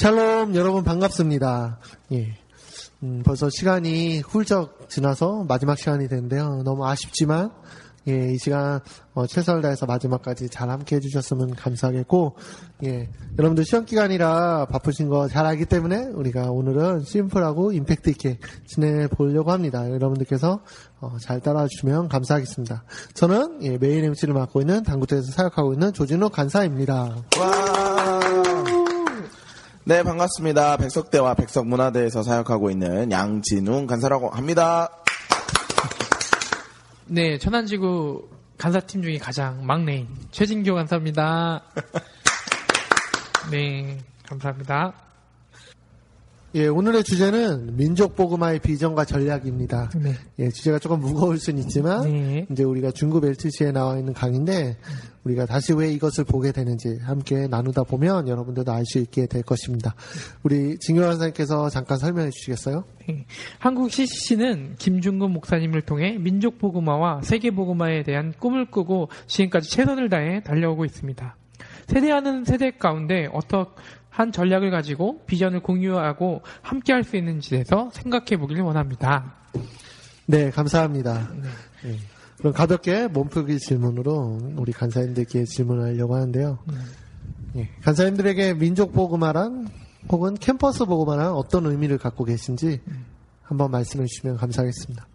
샬롬 여러분 반갑습니다. 예. 음, 벌써 시간이 훌쩍 지나서 마지막 시간이 됐는데요. 너무 아쉽지만 예, 이 시간 어, 최선을 다해서 마지막까지 잘 함께 해주셨으면 감사하겠고 예, 여러분들 시험 기간이라 바쁘신 거 잘 알기 때문에 우리가 오늘은 심플하고 임팩트 있게 진행해 보려고 합니다. 여러분들께서 어, 잘 따라와 주시면 감사하겠습니다. 저는 예, 메인 MC를 맡고 있는 당구대에서 사역하고 있는 조진호 간사입니다. 와. 네, 반갑습니다. 백석대와 백석문화대에서 사역하고 있는 양진웅 간사라고 합니다. 네, 천안지구 간사팀 중에 가장 막내인 최진교 간사입니다. 네, 감사합니다. 예, 오늘의 주제는 민족 보그마의 비전과 전략입니다. 네. 예, 주제가 조금 무거울 수는 있지만 네. 이제 우리가 중급 LTC에 나와 있는 강인데 우리가 다시 왜 이것을 보게 되는지 함께 나누다 보면 여러분들도 알 수 있게 될 것입니다. 우리 진교 선생님께서 잠깐 설명해 주시겠어요? 네. 한국 CCC는 김중근 목사님을 통해 민족 보그마와 세계 보그마에 대한 꿈을 꾸고 지금까지 최선을 다해 달려오고 있습니다. 세대하는 세대 가운데 어떠 한 전략을 가지고 비전을 공유하고 함께 할 수 있는지에 대해서 생각해 보기를 원합니다. 네, 감사합니다. 예, 그럼 가볍게 몸풀기 질문으로 우리 간사님들께 질문하려고 하는데요. 예, 간사님들에게 민족 보그마란 혹은 캠퍼스 보그마란 어떤 의미를 갖고 계신지 한번 말씀해 주시면 감사하겠습니다.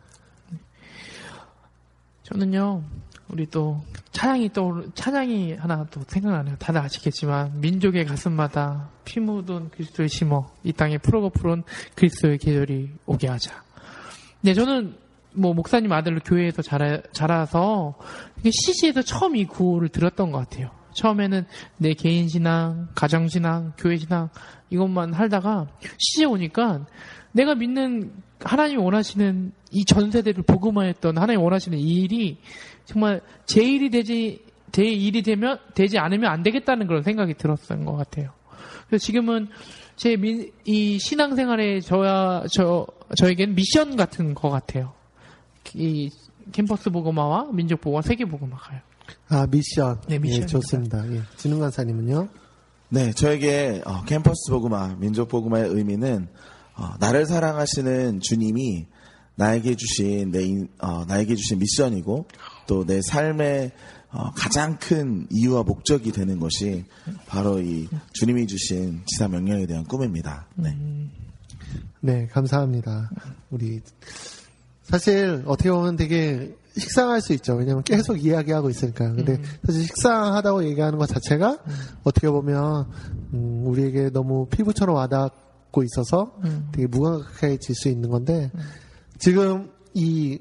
저는요, 우리 또 찬양이 또 찬양이 하나 또 생각나네요. 다들 아시겠지만 민족의 가슴마다 피 묻은 그리스도를 심어 이 땅에 푸르고 푸른 그리스도의 계절이 오게 하자. 네, 저는 뭐 목사님 아들로 교회에서 자라, 자라서 CC에서 처음 이 구호를 들었던 것 같아요. 처음에는 내 개인 신앙, 가정 신앙, 교회 신앙 이것만 하다가 CC에 오니까 내가 믿는 하나님이 원하시는 이 전 세대를 복음화했던 하나님이 원하시는 이 일이 정말 제 일이 되지 제 일이 되면 되지 않으면 안 되겠다는 그런 생각이 들었던 것 같아요. 그래서 지금은 제 이 신앙생활에 저야 저 저에겐 미션 같은 것 같아요. 이 캠퍼스 보고마와 민족 보고마 세계 보고마가요. 아, 미션. 네, 미션입니다. 예, 좋습니다. 예. 진흥 간사님은요? 네, 저에게 어, 캠퍼스 보그마, 민족 보그마의 의미는 어, 나를 사랑하시는 주님이 나에게 주신 내 인- 어, 나에게 주신 미션이고 또 내 삶의 어, 가장 큰 이유와 목적이 되는 것이 바로 이 주님이 주신 지사 명령에 대한 꿈입니다. 네. 네, 감사합니다. 우리, 사실, 어떻게 보면 되게 식상할 수 있죠. 왜냐면 계속 이야기하고 있으니까. 근데 사실 식상하다고 얘기하는 것 자체가 어떻게 보면, 음, 우리에게 너무 피부처럼 와닿고 있어서 음. 되게 무감각해질 수 있는 건데, 지금 이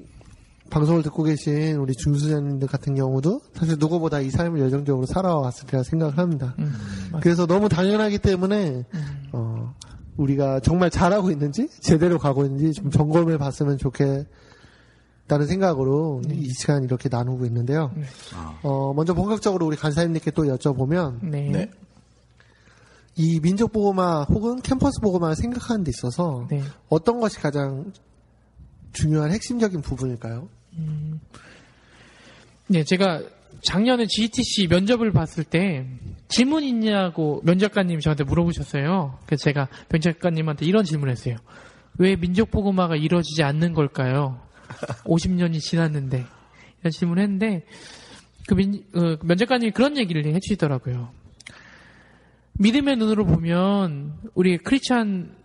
방송을 듣고 계신 우리 중수자님들 같은 경우도 사실 누구보다 이 삶을 열정적으로 살아왔을 거라 생각을 합니다. 음, 그래서 너무 당연하기 때문에 어, 우리가 정말 잘하고 있는지 제대로 가고 있는지 좀 점검해 봤으면 좋겠 다는 생각으로 이 시간 이렇게 나누고 있는데요. 네. 어, 먼저 본격적으로 우리 간사님들께 또 여쭤보면 네. 네. 이 민족 보고마 혹은 캠퍼스 보고마를 생각하는 데 있어서 네. 어떤 것이 가장 중요한 핵심적인 부분일까요? 네, 제가 작년에 GTC 면접을 봤을 때 질문 있냐고 면접관님이 저한테 물어보셨어요. 그래서 제가 면접관님한테 이런 질문을 했어요. 왜 민족 보고마가 이루어지지 않는 걸까요? 50년이 지났는데. 이런 질문을 했는데 그 민, 어, 그 면접관님이 그런 얘기를 해주시더라고요. 믿음의 눈으로 보면 우리 크리스찬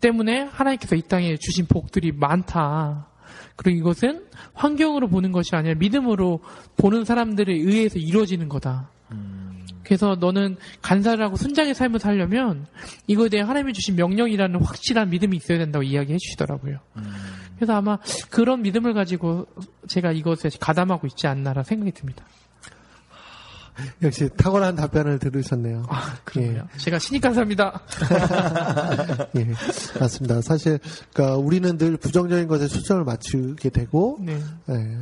때문에 하나님께서 이 땅에 주신 복들이 많다. 그리고 이것은 환경으로 보는 것이 아니라 믿음으로 보는 사람들에 의해서 이루어지는 거다. 그래서 너는 간사하고 순장의 삶을 살려면 이거에 대해 하나님이 주신 명령이라는 확실한 믿음이 있어야 된다고 이야기해 주시더라고요. 그래서 아마 그런 믿음을 가지고 제가 이것에 가담하고 있지 않나라 생각이 듭니다. 역시 탁월한 답변을 들으셨네요. 아, 그래요. 제가 신입 간사입니다. 예, 맞습니다. 사실, 그러니까 우리는 늘 부정적인 것에 초점을 맞추게 되고, 네. 예,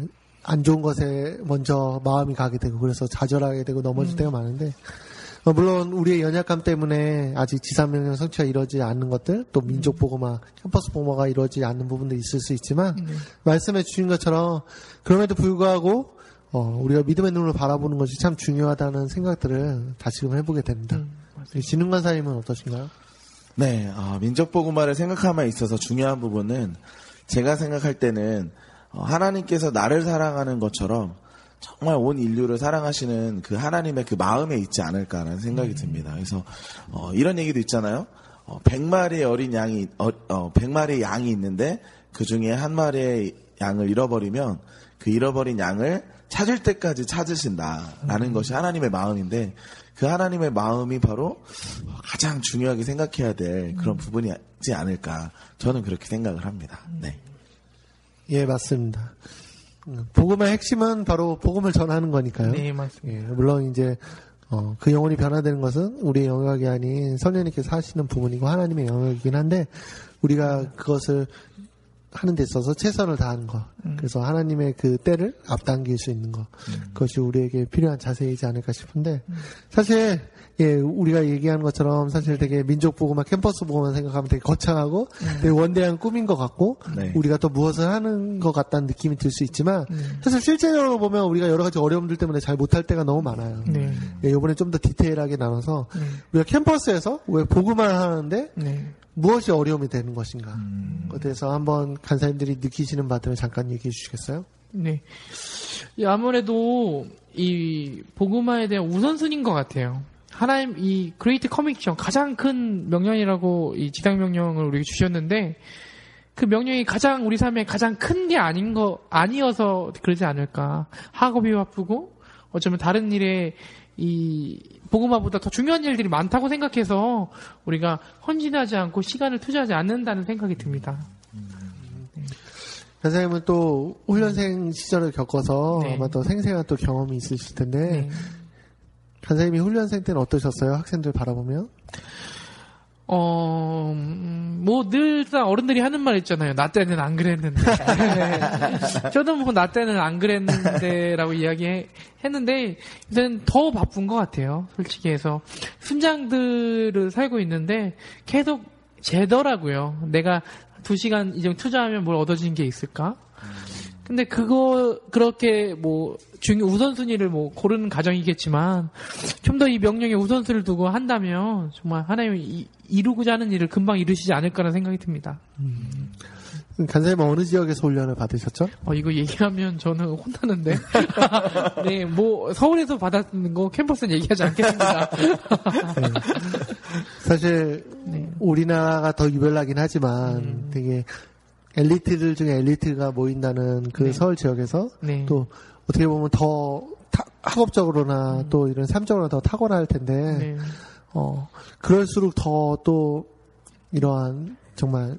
안 좋은 것에 먼저 마음이 가게 되고, 그래서 좌절하게 되고 넘어질 때가 많은데, 어, 물론 우리의 연약함 때문에 아직 지상명령 성취가 이루어지지 않는 것들, 또 민족 보고마, 캠퍼스 보고마가 이루어지지 않는 부분도 있을 수 있지만, 말씀해 주신 것처럼, 그럼에도 불구하고, 어, 우리가 믿음의 눈으로 바라보는 것이 참 중요하다는 생각들을 다시금 해보게 됩니다. 음, 진흥관사님은 어떠신가요? 네, 어, 민족 보고마를 생각함에 있어서 중요한 부분은 제가 생각할 때는 어, 하나님께서 나를 사랑하는 것처럼 정말 온 인류를 사랑하시는 그 하나님의 그 마음에 있지 않을까라는 생각이 듭니다. 그래서 어, 이런 얘기도 있잖아요. 어, 100마리의 어린 양이 어, 어, 100마리의 양이 있는데 그 중에 한 마리의 양을 잃어버리면 그 잃어버린 양을 찾을 때까지 찾으신다라는 것이 하나님의 마음인데 그 하나님의 마음이 바로 가장 중요하게 생각해야 될 그런 부분이지 않을까 저는 그렇게 생각을 합니다. 네. 예, 맞습니다. 음, 복음의 핵심은 바로 복음을 전하는 거니까요. 네, 맞습니다. 예, 물론 이제 어, 그 영혼이 변화되는 것은 우리의 영역이 아닌 성령님께서 하시는 부분이고 하나님의 영역이긴 한데 우리가 그것을 하는 데 있어서 최선을 다하는 것. 그래서 하나님의 그 때를 앞당길 수 있는 것. 그것이 우리에게 필요한 자세이지 않을까 싶은데 사실 예, 우리가 얘기하는 것처럼 사실 되게 민족 보고만 캠퍼스 보고만 생각하면 되게 거창하고 되게 원대한 꿈인 것 같고 네. 우리가 또 무엇을 하는 것 같다는 느낌이 들 수 있지만 사실 실제적으로 보면 우리가 여러 가지 어려움들 때문에 잘 못할 때가 너무 많아요. 네. 예, 이번에 좀 더 디테일하게 나눠서 우리가 캠퍼스에서 왜 보고만 하는데 네. 무엇이 어려움이 되는 것인가. 그에 대해서 한번 간사님들이 느끼시는 바들을 잠깐 얘기해 주시겠어요? 네. 이 아무래도 이 복음화에 대한 우선순위인 것 같아요. 하나님 이 Great Commission 가장 큰 명령이라고 이 지상 명령을 우리에게 주셨는데 그 명령이 가장 우리 삶에 가장 큰 게 아닌 거 아니어서 그러지 않을까. 학업이 바쁘고 어쩌면 다른 일에 이 복음화보다 더 중요한 일들이 많다고 생각해서 우리가 헌신하지 않고 시간을 투자하지 않는다는 생각이 듭니다. 간사님은 또 훈련생 시절을 겪어서 네. 아마 또 생생한 또 경험이 있으실 텐데 네. 간사님이 훈련생 때는 어떠셨어요? 학생들 바라보면? 어, 음, 뭐, 늘상 어른들이 하는 말 있잖아요. 나 때는 안 그랬는데. 저도 뭐, 나 때는 안 그랬는데, 라고 이야기 했는데, 이제는 더 바쁜 것 같아요. 솔직히 해서. 순장들을 살고 있는데, 계속 재더라고요. 내가 두 시간 이정 투자하면 뭘 얻어지는 게 있을까? 근데 그거, 그렇게 뭐, 중요, 우선순위를 뭐, 고르는 과정이겠지만, 좀 더 이 명령에 우선순위를 두고 한다면, 정말 하나님이 이- 이루고자 하는 일을 금방 이루시지 않을까라는 생각이 듭니다. 간사님은 어느 지역에서 훈련을 받으셨죠? 어, 이거 얘기하면 저는 혼나는데. 네, 뭐, 서울에서 받았는 거 캠퍼스는 얘기하지 않겠습니다. 사실 네. 우리나라가 더 유별나긴 하지만 음. 되게 엘리트들 중에 엘리트가 모인다는 그 네. 서울 지역에서 네. 또 어떻게 보면 더 타- 학업적으로나 또 이런 삶적으로 더 탁월할 텐데 음. 네. 어 그럴수록 더 또 이러한 정말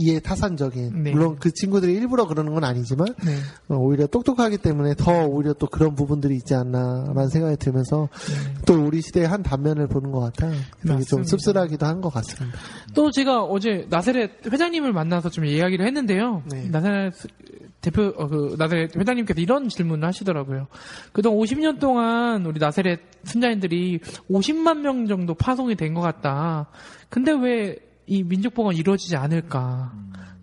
이해 타산적인 네. 물론 그 친구들이 일부러 그러는 건 아니지만 네. 어, 오히려 똑똑하기 때문에 더 오히려 또 그런 부분들이 있지 않나라는 생각이 들면서 네. 또 우리 시대의 한 단면을 보는 것 같아요. 되게 좀. 씁쓸하기도 한 것 같습니다. 또 제가 어제 나사렛 회장님을 만나서 좀 이야기를 했는데요. 네. 나사렛 대표 어, 그 나사렛 회장님께서 이런 질문을 하시더라고요. 그동안 50년 동안 우리 나사렛 순자인들이 50만 명 정도 파송이 된 것 같다. 근데 왜 이 민족보건 이루어지지 않을까?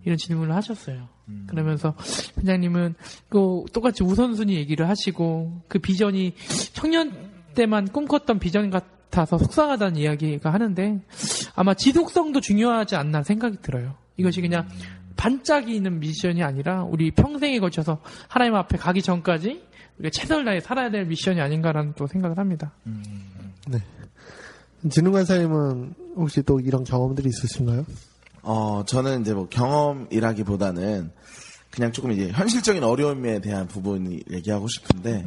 이런 질문을 하셨어요. 그러면서 회장님은 그 똑같이 우선순위 얘기를 하시고 그 비전이 청년 때만 꿈꿨던 비전 같아서 속상하다는 이야기가 하는데 아마 지속성도 중요하지 않나 생각이 들어요. 이것이 그냥 반짝이는 미션이 아니라 우리 평생에 걸쳐서 하나님 앞에 가기 전까지 우리가 최선을 다해 살아야 될 미션이 아닌가라는 또 생각을 합니다. 진흥관사님은 혹시 또 이런 경험들이 있으신가요? 어, 저는 이제 뭐 경험이라기보다는 그냥 조금 이제 현실적인 어려움에 대한 부분이 얘기하고 싶은데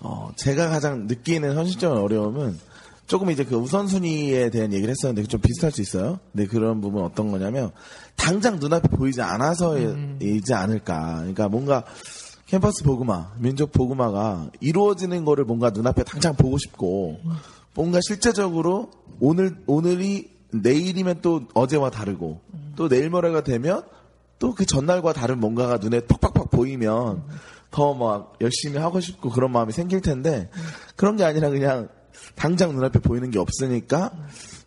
어 제가 가장 느끼는 현실적인 어려움은 조금 이제 그 우선순위에 대한 얘기를 했었는데 좀 비슷할 수 있어요. 근데 그런 부분 은 어떤 거냐면 당장 눈앞에 보이지 않아서이지 않을까. 그러니까 뭔가 캠퍼스 보그마, 민족 보그마가 이루어지는 거를 뭔가 눈앞에 당장 보고 싶고 뭔가 실제적으로 오늘 오늘이 내일이면 또 어제와 다르고 또 내일 모레가 되면 또 그 전날과 다른 뭔가가 눈에 팍팍팍 보이면 더막 열심히 하고 싶고 그런 마음이 생길 텐데 그런 게 아니라 그냥 당장 눈앞에 보이는 게 없으니까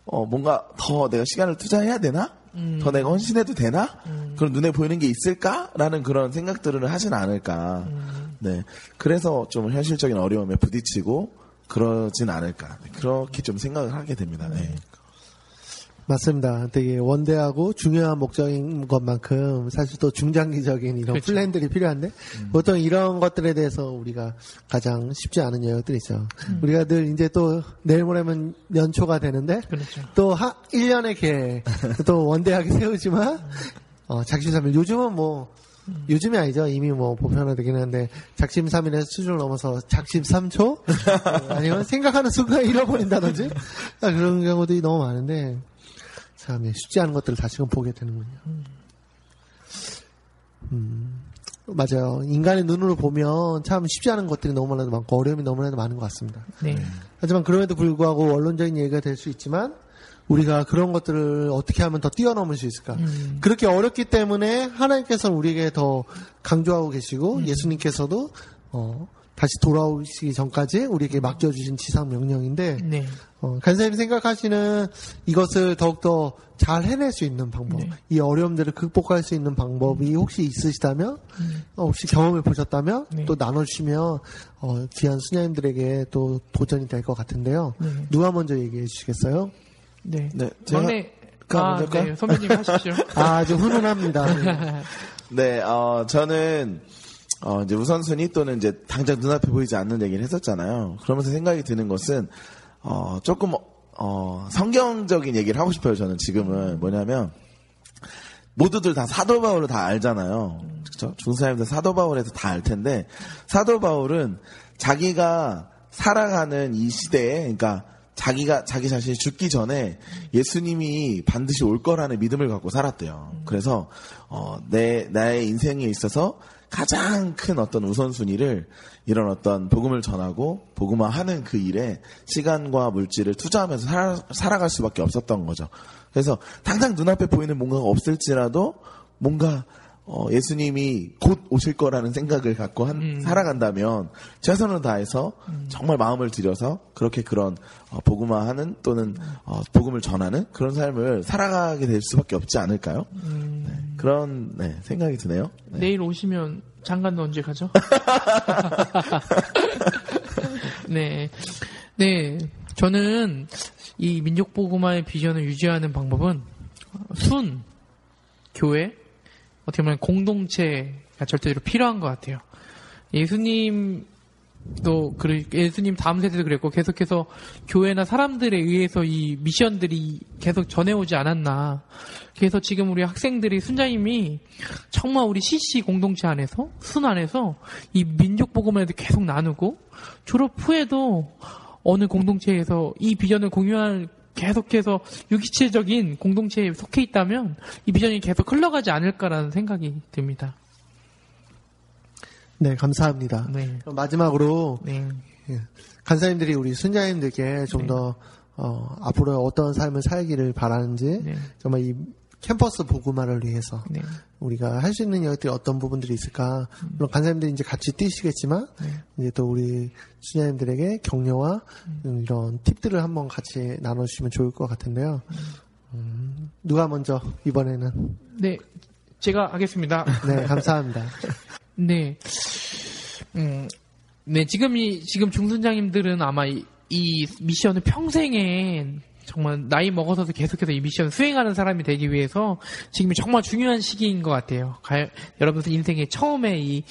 어 뭔가 더 내가 시간을 투자해야 되나? 더 내가 헌신해도 되나? 그런 눈에 보이는 게 있을까라는 그런 생각들을 하진 않을까. 네. 그래서 좀 현실적인 어려움에 부딪히고 그러진 않을까. 네, 그렇게 좀 생각을 하게 됩니다. 네. 맞습니다. 되게 원대하고 중요한 목적인 것만큼 사실 또 중장기적인 이런 그렇죠. 플랜들이 필요한데 보통 이런 것들에 대해서 우리가 가장 쉽지 않은 영역들이 있죠. 우리가 늘 이제 또 내일 모레면 연초가 되는데 그렇죠. 또 하, 1년의 계획 또 원대하게 세우지만 어, 작심삼일 요즘은 뭐 요즘이 아니죠. 이미 뭐 보편화되긴 하는데 작심삼일의 수준을 넘어서 작심삼초 아니면 생각하는 순간 잃어버린다든지 아, 그런 경우들이 너무 많은데 참 예, 쉽지 않은 것들을 다시금 보게 되는군요. 음, 맞아요. 인간의 눈으로 보면 참 쉽지 않은 것들이 너무나도 많고 어려움이 너무나도 많은 것 같습니다. 네. 하지만 그럼에도 불구하고 원론적인 얘기가 될 수 있지만 우리가 그런 것들을 어떻게 하면 더 뛰어넘을 수 있을까? 음. 그렇게 어렵기 때문에 하나님께서는 우리에게 더 강조하고 계시고 음. 예수님께서도 어, 다시 돌아오시기 전까지 우리에게 맡겨주신 지상 명령인데 네. 어, 간사님 생각하시는 이것을 더욱더 잘 해낼 수 있는 방법, 네. 이 어려움들을 극복할 수 있는 방법이 혹시 있으시다면, 어, 혹시 경험을 보셨다면, 네. 또 나눠주시면, 어, 귀한 수녀님들에게 또 도전이 될 것 같은데요. 네. 누가 먼저 얘기해 주시겠어요? 네. 네, 제가- 막내 가 아, 먼저 할까요? 네. 선배님 하십시오. 아주 훈훈합니다. 네, 어, 저는, 어, 이제 우선순위 또는 이제 당장 눈앞에 보이지 않는 얘기를 했었잖아요. 그러면서 생각이 드는 것은, 어, 조금, 어, 성경적인 얘기를 하고 싶어요, 저는 지금은. 뭐냐면, 모두들 다 사도 바울을 다 알잖아요. 그렇죠? 중사님들 사도 바울에서 다 알 텐데, 사도 바울은 자기가 살아가는 이 시대에, 그러니까 자기가 자기 자신이 죽기 전에 예수님이 반드시 올 거라는 믿음을 갖고 살았대요. 그래서 어, 내 나의 인생에 있어서 가장 큰 어떤 우선순위를 이런 어떤 복음을 전하고 복음화하는 그 일에 시간과 물질을 투자하면서 살아, 살아갈 수밖에 없었던 거죠. 그래서 당장 눈앞에 보이는 뭔가가 없을지라도 뭔가 어, 예수님이 곧 오실 거라는 생각을 갖고 한, 살아간다면 최선을 다해서 정말 마음을 들여서 그렇게 그런 어, 복음화하는 또는 어, 복음을 전하는 그런 삶을 살아가게 될 수밖에 없지 않을까요? 네, 그런 네, 생각이 드네요. 네. 내일 오시면 장관도 언제 가죠? 네. 네. 저는 이 민족보고마의 비전을 유지하는 방법은 순, 교회, 어떻게 보면 공동체가 절대로 필요한 것 같아요. 예수님도, 그래, 예수님 다음 세대도 그랬고, 계속해서 교회나 사람들에 의해서 이 미션들이 계속 전해오지 않았나. 그래서 지금 우리 학생들이, 순자님이 정말 우리 CC 공동체 안에서, 순 안에서 이 민족 복음을 계속 나누고, 졸업 후에도 어느 공동체에서 이 비전을 공유할 계속해서 유기체적인 공동체에 속해 있다면 이 비전이 계속 흘러가지 않을까라는 생각이 듭니다. 네, 감사합니다. 네. 마지막으로 네. 예, 간사님들이 우리 순자님들께 좀더 어, 앞으로 어떤 삶을 살기를 바라는지 네. 정말 이 캠퍼스 보고만을 위해서 네. 우리가 할 수 있는 영역들이 어떤 부분들이 있을까 물론 간사님들이 이제 같이 뛰시겠지만 네. 이제 또 우리 수녀님들에게 격려와 음, 이런 팁들을 한번 같이 나눠주시면 좋을 것 같은데요. 음, 누가 먼저 이번에는 네. 제가 하겠습니다. 네 감사합니다. 네. 음, 네, 지금 이, 지금 중순장님들은 아마 이, 이 미션을 평생에 정말 나이 먹어서도 계속해서 이 미션을 수행하는 사람이 되기 위해서 지금이 정말 중요한 시기인 것 같아요. 가- 여러분들 인생의 처음에 이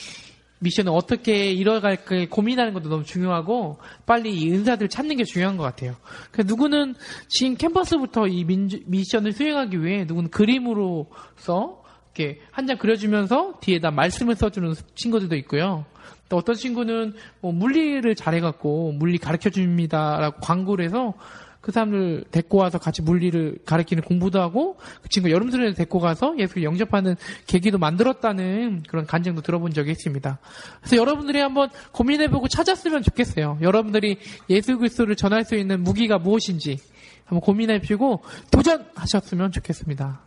미션을 어떻게 이뤄갈까 고민하는 것도 너무 중요하고 빨리 이 은사들을 찾는 게 중요한 것 같아요. 그 누구는 지금 캠퍼스부터 이 민주- 미션을 수행하기 위해 누구는 그림으로써 이렇게 한 장 그려주면서 뒤에다 말씀을 써주는 친구들도 있고요. 또 어떤 친구는 뭐 물리를 잘해갖고 물리 가르쳐 줍니다라고 광고를 해서 그 사람들 데리고 와서 같이 물리를 가르치는 공부도 하고 그 친구 여름 수련회 데리고 가서 예술 영접하는 계기도 만들었다는 그런 간증도 들어본 적이 있습니다. 그래서 여러분들이 한번 고민해보고 찾았으면 좋겠어요. 여러분들이 예수 그리스도를 전할 수 있는 무기가 무엇인지 한번 고민해보시고 도전하셨으면 좋겠습니다.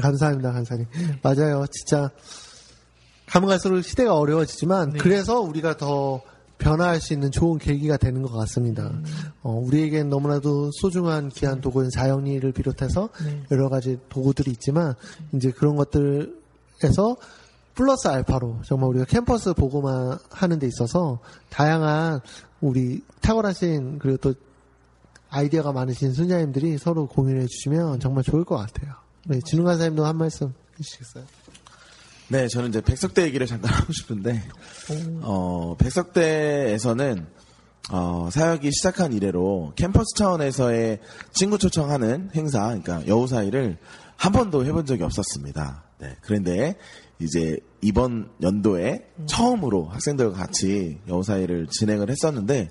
감사합니다, 간사님. 맞아요. 진짜 가면 갈수록 시대가 어려워지지만 네. 그래서 우리가 더 변화할 수 있는 좋은 계기가 되는 것 같습니다. 어, 우리에겐 너무나도 소중한 귀한 도구인 자연리를 비롯해서 네. 여러 가지 도구들이 있지만 이제 그런 것들에서 플러스 알파로 정말 우리가 캠퍼스 보고만 하는 데 있어서 다양한 우리 탁월하신 그리고 또 아이디어가 많으신 순자님들이 서로 공유해 주시면 정말 좋을 것 같아요. 네, 진웅 간사님도 한 말씀 해주시겠어요? 네, 저는 이제 백석대 얘기를 잠깐 하고 싶은데, 어, 백석대에서는, 어, 사역이 시작한 이래로 캠퍼스 차원에서의 친구 초청하는 행사, 그러니까 여우사이를 한 번도 해본 적이 없었습니다. 네, 그런데 이제 이번 연도에 처음으로 학생들과 같이 여우사이를 진행을 했었는데,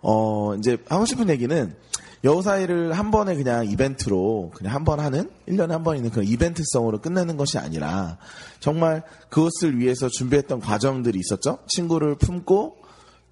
어, 이제 하고 싶은 얘기는 여우사이를 한 번에 그냥 이벤트로 그냥 한 번 하는 1년에 한 번 있는 그런 이벤트성으로 끝내는 것이 아니라 정말 그것을 위해서 준비했던 과정들이 있었죠. 친구를 품고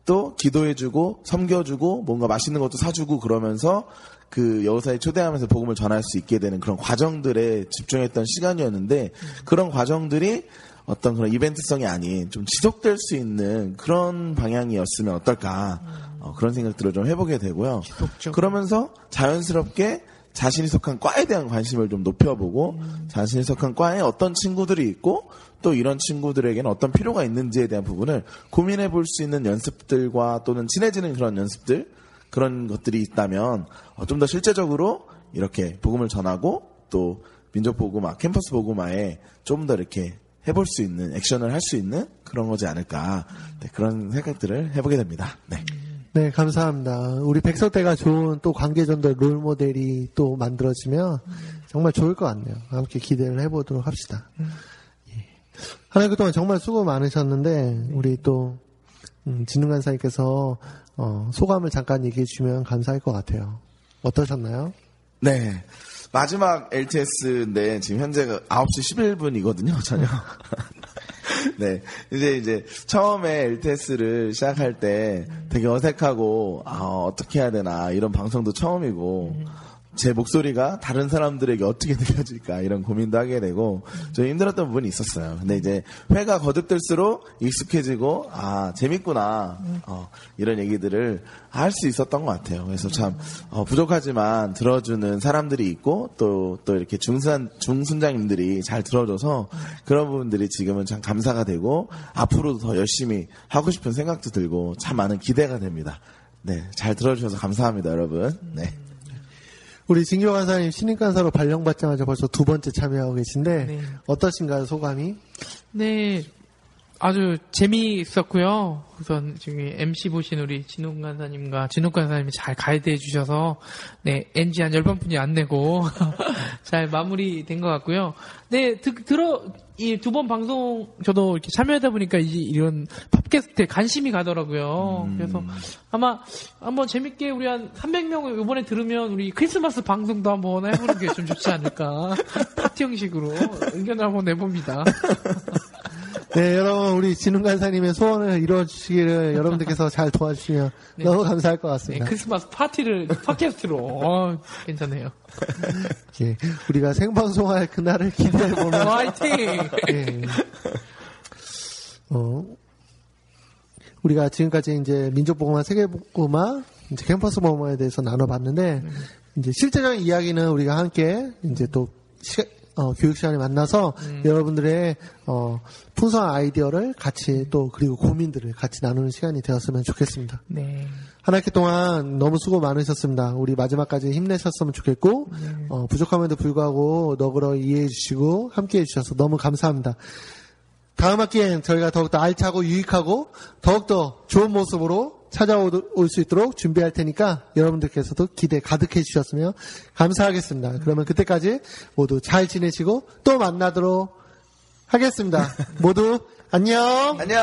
또 기도해주고 섬겨주고 뭔가 맛있는 것도 사주고 그러면서 그 여우사에 초대하면서 복음을 전할 수 있게 되는 그런 과정들에 집중했던 시간이었는데 그런 과정들이 어떤 그런 이벤트성이 아닌 좀 지속될 수 있는 그런 방향이었으면 어떨까 어, 그런 생각들을 좀 해보게 되고요. 지속적으로. 그러면서 자연스럽게 자신이 속한 과에 대한 관심을 좀 높여보고 자신이 속한 과에 어떤 친구들이 있고 또 이런 친구들에게는 어떤 필요가 있는지에 대한 부분을 고민해 볼 수 있는 연습들과 또는 친해지는 그런 연습들 그런 것들이 있다면 어, 좀 더 실제적으로 이렇게 복음을 전하고 또 민족 복음화 캠퍼스 복음화에 좀 더 이렇게 해볼 수 있는 액션을 할 수 있는 그런 거지 않을까 네, 그런 생각들을 해보게 됩니다. 네. 네, 감사합니다. 우리 백석대가 좋은 또 관계전도 롤 모델이 또 만들어지면 정말 좋을 것 같네요. 함께 기대를 해보도록 합시다. 예. 하나님 그동안 정말 수고 많으셨는데 우리 또 음, 진흥간사님께서 어, 소감을 잠깐 얘기해 주시면 감사할 것 같아요. 어떠셨나요? 네. 마지막 LTS인데 지금 현재가 9시 11분이거든요, 저녁. 네. 이제 이제 처음에 LTS를 시작할 때 되게 어색하고 아, 어떻게 해야 되나 이런 방송도 처음이고 제 목소리가 다른 사람들에게 어떻게 들려질까 이런 고민도 하게 되고 좀 힘들었던 부분이 있었어요. 근데 이제 회가 거듭될수록 익숙해지고 아 재밌구나 어, 이런 얘기들을 할 수 있었던 것 같아요. 그래서 참 어, 부족하지만 들어주는 사람들이 있고 또또 이렇게 중순 중순장님들이 잘 들어줘서 그런 부분들이 지금은 참 감사가 되고 앞으로도 더 열심히 하고 싶은 생각도 들고 참 많은 기대가 됩니다. 네, 잘 들어주셔서 감사합니다, 여러분. 네. 우리 진교 간사님 신임 간사로 발령받자마자 벌써 두 번째 참여하고 계신데 네. 어떠신가요 소감이? 네, 아주 재미있었고요. 우선 지금 MC 보신 우리 진욱 간사님과 진욱 간사님이 잘 가이드해 주셔서 네 NG 한 열번 분이 안 내고 잘 마무리된 것 같고요. 네 드- 들어 이 두 번 방송 저도 이렇게 참여하다 보니까 이제 이런 팟캐스트에 관심이 가더라고요. 그래서 아마 한번 재밌게 우리 한 300명 이번에 들으면 우리 크리스마스 방송도 한번 해보는 게 좀 좋지 않을까 파티 형식으로 의견을 한번 내봅니다. 네, 여러분 우리 진흥 간사님의 소원을 이루어주시기를 여러분들께서 잘 도와주시면 네. 너무 감사할 것 네, 같습니다. 크리스마스 파티를 팟캐스트로 어, 괜찮네요. 예, 우리가 생방송할 그날을 기대해 보면 화이팅! 예. 어, 우리가 지금까지 이제 민족보고마, 세계보고마, 이제 캠퍼스 보고마에 대해서 나눠봤는데, 이제 실제적인 이야기는 우리가 함께 이제 또 시, 어, 교육 시간에 만나서 여러분들의 어, 풍성한 아이디어를 같이 또 그리고 고민들을 같이 나누는 시간이 되었으면 좋겠습니다. 네. 한 학기 동안 너무 수고 많으셨습니다. 우리 마지막까지 힘내셨으면 좋겠고 어, 부족함에도 불구하고 너그러 이해해 주시고 함께 해 주셔서 너무 감사합니다. 다음 학기엔 저희가 더욱더 알차고 유익하고 더욱더 좋은 모습으로 찾아올 수 있도록 준비할 테니까 여러분들께서도 기대 가득해 주셨으면 감사하겠습니다. 그러면 그때까지 모두 잘 지내시고 또 만나도록 하겠습니다. 모두 안녕. 안녕.